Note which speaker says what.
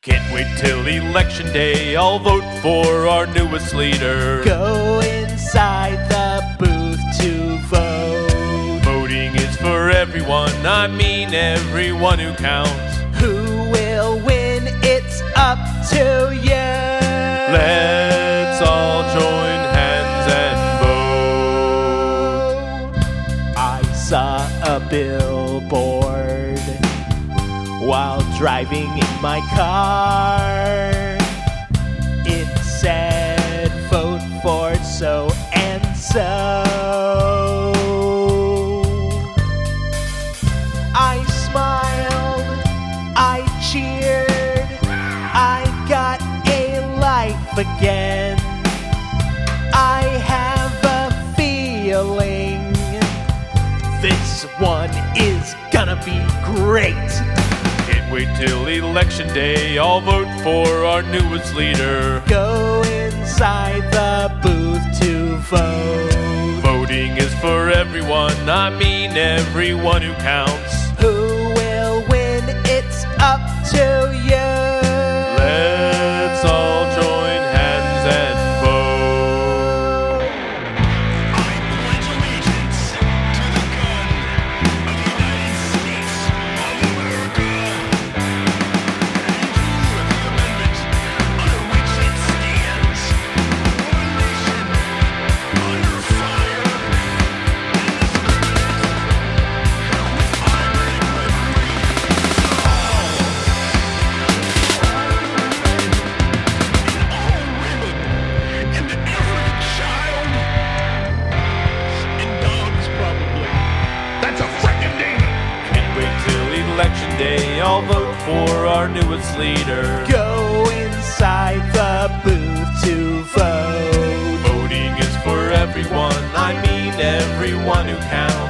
Speaker 1: Can't wait till election day. I'll vote for our newest leader.
Speaker 2: Go inside the booth to vote.
Speaker 1: Voting is for everyone, I mean everyone who counts.
Speaker 2: Who will win? It's up to you.
Speaker 1: Let's all join hands and vote.
Speaker 2: I saw a billboard while driving in my car. It said, vote for so and so. I smiled, I cheered, I got a life again. I have a feeling this one is gonna be great.
Speaker 1: Wait till election day. I'll vote for our newest leader.
Speaker 2: Go inside the booth to vote.
Speaker 1: Voting is for everyone, I mean everyone who counts.
Speaker 2: Who will win? It's up to
Speaker 1: election day. I'll vote for our newest leader.
Speaker 2: Go inside the booth to vote.
Speaker 1: Voting is for everyone, I mean everyone who counts.